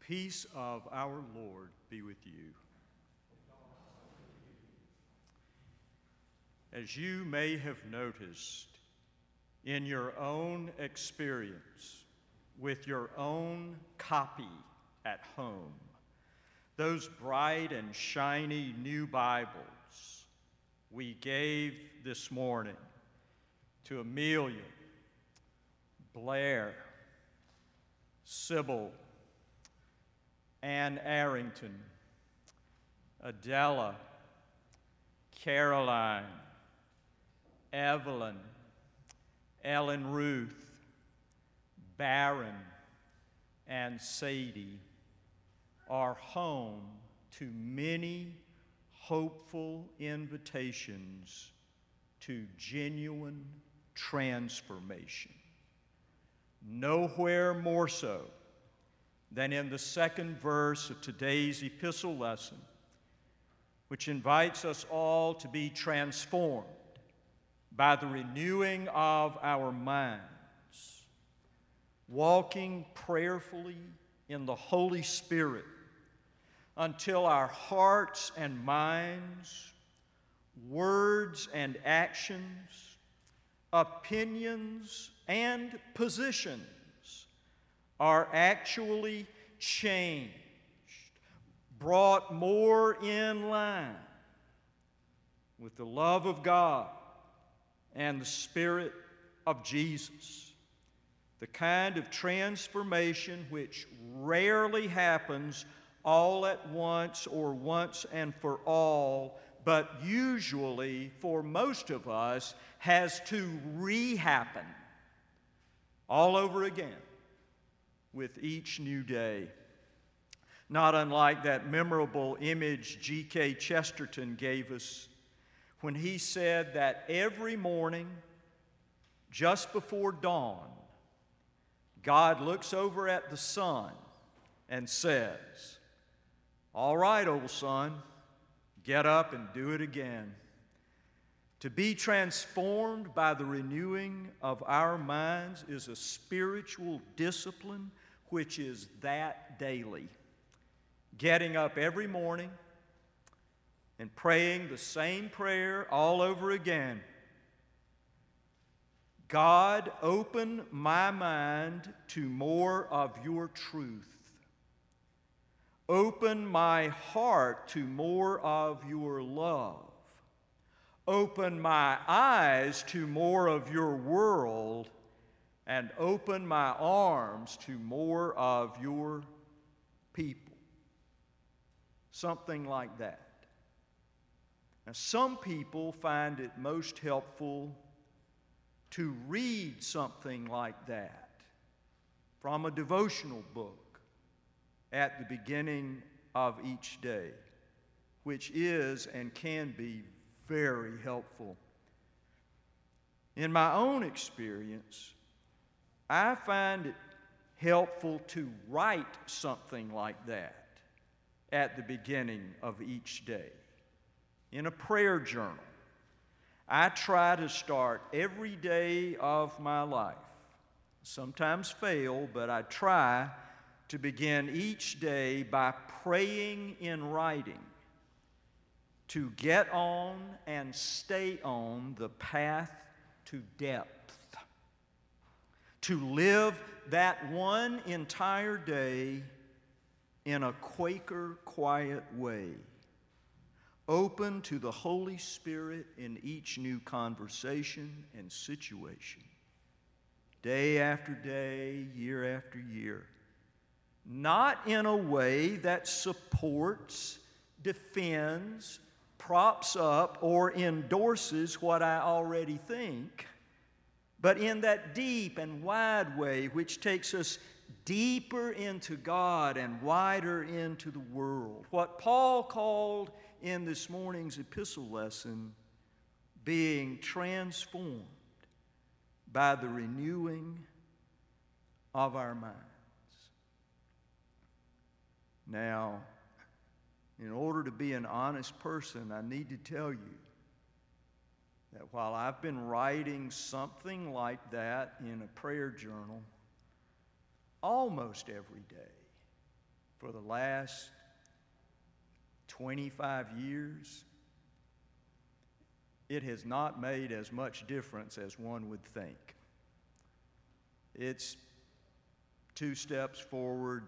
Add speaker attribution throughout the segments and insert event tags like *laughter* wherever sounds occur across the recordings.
Speaker 1: Peace of our Lord be with you. As you may have noticed in your own experience with your own copy at home, those bright and shiny new Bibles we gave this morning to Amelia, Blair, Sybil, Ann Arrington, Adela, Caroline, Evelyn, Ellen Ruth, Baron, and Sadie are home to many hopeful invitations to genuine transformation. Nowhere more so than in the second verse of today's epistle lesson, which invites us all to be transformed by the renewing of our minds, walking prayerfully in the Holy Spirit until our hearts and minds, words and actions, opinions and positions are actually changed, brought more in line with the love of God and the Spirit of Jesus. The kind of transformation which rarely happens all at once or once and for all, but usually for most of us has to re happen all over again with each new day. Not unlike that memorable image G.K. Chesterton gave us when he said that every morning, just before dawn, God looks over at the sun and says, All right, old son, get up and do it again. To be transformed by the renewing of our minds is a spiritual discipline which is that daily. Getting up every morning and praying the same prayer all over again. God, open my mind to more of your truth. Open my heart to more of your love. Open my eyes to more of your world and open my arms to more of your people. Something like that. Now, some people find it most helpful to read something like that from a devotional book at the beginning of each day, which is and can be very helpful. In my own experience, I find it helpful to write something like that at the beginning of each day in a prayer journal. I try to start every day of my life. Sometimes fail, but I try to begin each day by praying in writing to get on and stay on the path to depth to live that one entire day in a Quaker quiet way, open to the Holy Spirit in each new conversation and situation, day after day, year after year. Not in a way that supports, defends, props up, or endorses what I already think but in that deep and wide way which takes us deeper into God and wider into the world. What Paul called in this morning's epistle lesson being transformed by the renewing of our minds. Now, in order to be an honest person, I need to tell you that while I've been writing something like that in a prayer journal almost every day, for the last 25 years, it has not made as much difference as one would think. It's two steps forward,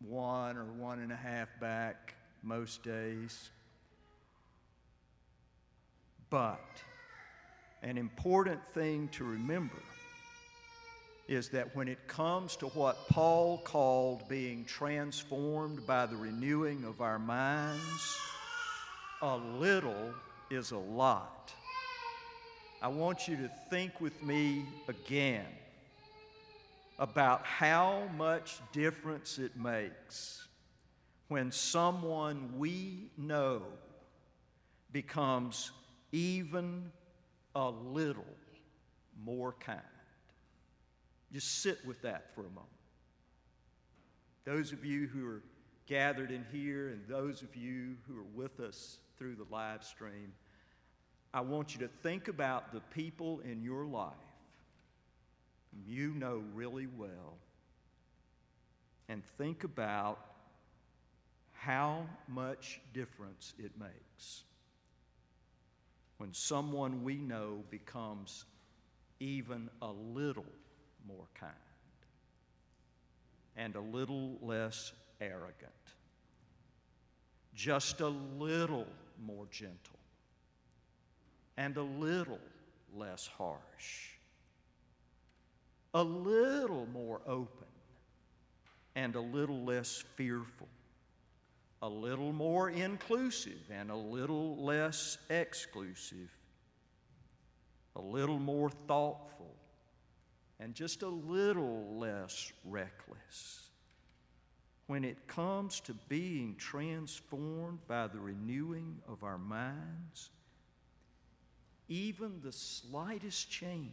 Speaker 1: one or one and a half back most days. But an important thing to remember is that when it comes to what Paul called being transformed by the renewing of our minds, a little is a lot. I want you to think with me again about how much difference it makes when someone we know becomes even a little more kind. Just sit with that for a moment. Those of you who are gathered in here and those of you who are with us through the live stream, I want you to think about the people in your life you know really well and think about how much difference it makes when someone we know becomes even a little more kind and a little less arrogant, just a little more gentle, and a little less harsh, a little more open, and a little less fearful a little more inclusive and a little less exclusive, a little more thoughtful, and just a little less reckless. When it comes to being transformed by the renewing of our minds, even the slightest change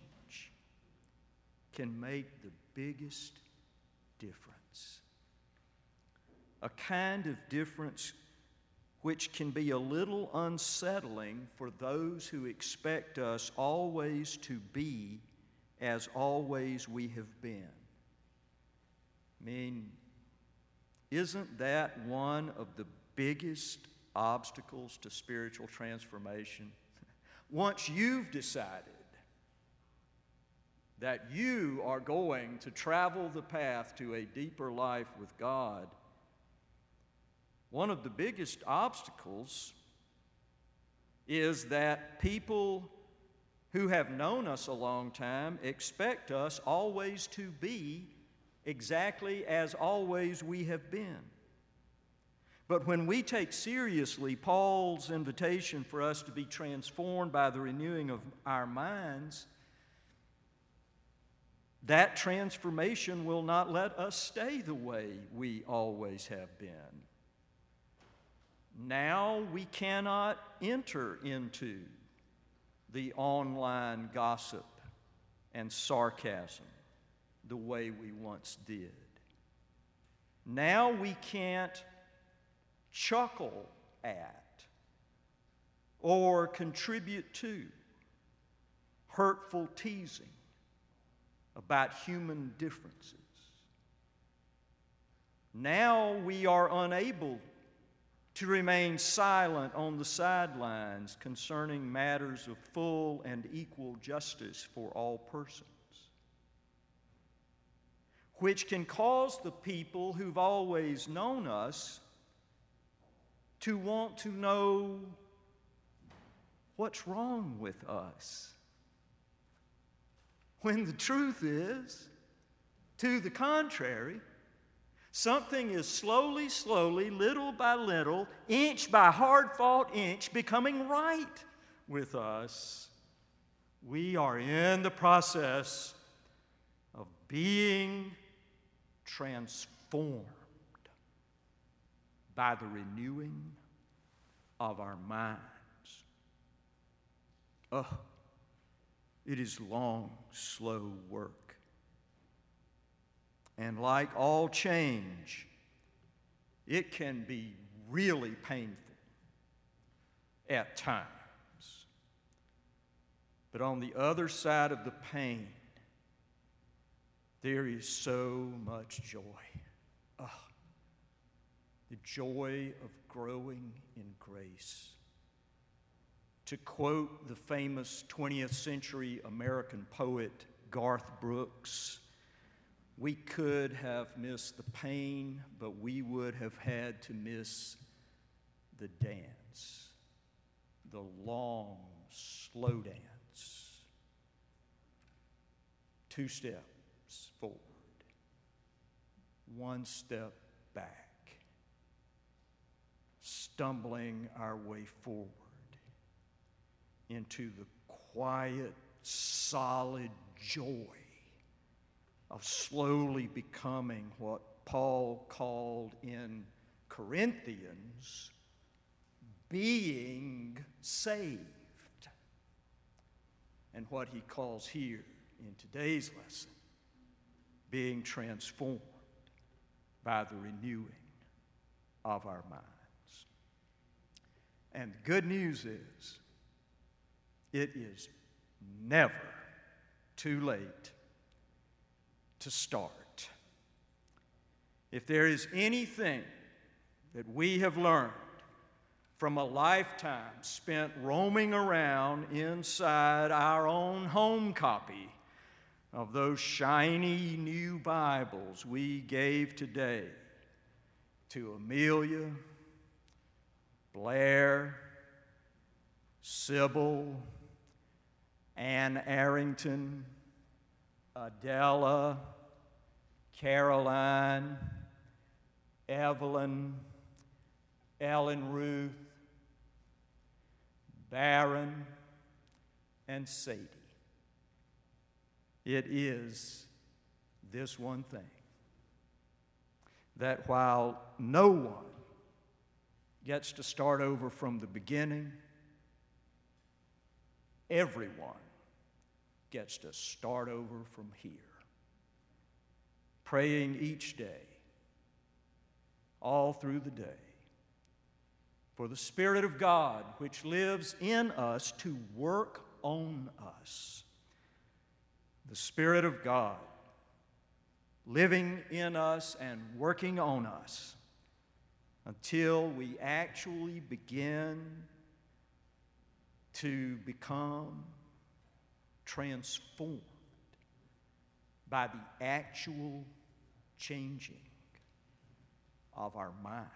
Speaker 1: can make the biggest difference a kind of difference which can be a little unsettling for those who expect us always to be as always we have been. I mean, isn't that one of the biggest obstacles to spiritual transformation? *laughs* Once you've decided that you are going to travel the path to a deeper life with God, one of the biggest obstacles is that people who have known us a long time expect us always to be exactly as always we have been. But when we take seriously Paul's invitation for us to be transformed by the renewing of our minds, that transformation will not let us stay the way we always have been. Now we cannot enter into the online gossip and sarcasm the way we once did. Now we can't chuckle at or contribute to hurtful teasing about human differences. Now we are unable to remain silent on the sidelines concerning matters of full and equal justice for all persons, which can cause the people who've always known us to want to know what's wrong with us. When the truth is, to the contrary, Something is slowly, slowly, little by little, inch by hard fought inch, becoming right with us. We are in the process of being transformed by the renewing of our minds. Oh, it is long, slow work. And like all change, it can be really painful at times. But on the other side of the pain, there is so much joy. Oh, the joy of growing in grace. To quote the famous 20th century American poet Garth Brooks, we could have missed the pain, but we would have had to miss the dance, the long, slow dance. Two steps forward, one step back, stumbling our way forward into the quiet, solid joy of slowly becoming what Paul called in Corinthians being saved. And what he calls here in today's lesson being transformed by the renewing of our minds. And the good news is, it is never too late to start. If there is anything that we have learned from a lifetime spent roaming around inside our own home copy of those shiny new Bibles we gave today to Amelia, Blair, Sybil, Ann Arrington, Adela, Caroline, Evelyn, Ellen Ruth, Baron, and Sadie. It is this one thing that while no one gets to start over from the beginning, everyone gets to start over from here. Praying each day, all through the day, for the Spirit of God which lives in us to work on us. The Spirit of God living in us and working on us until we actually begin to become transformed by the actual changing of our minds.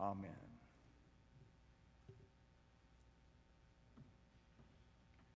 Speaker 1: Amen.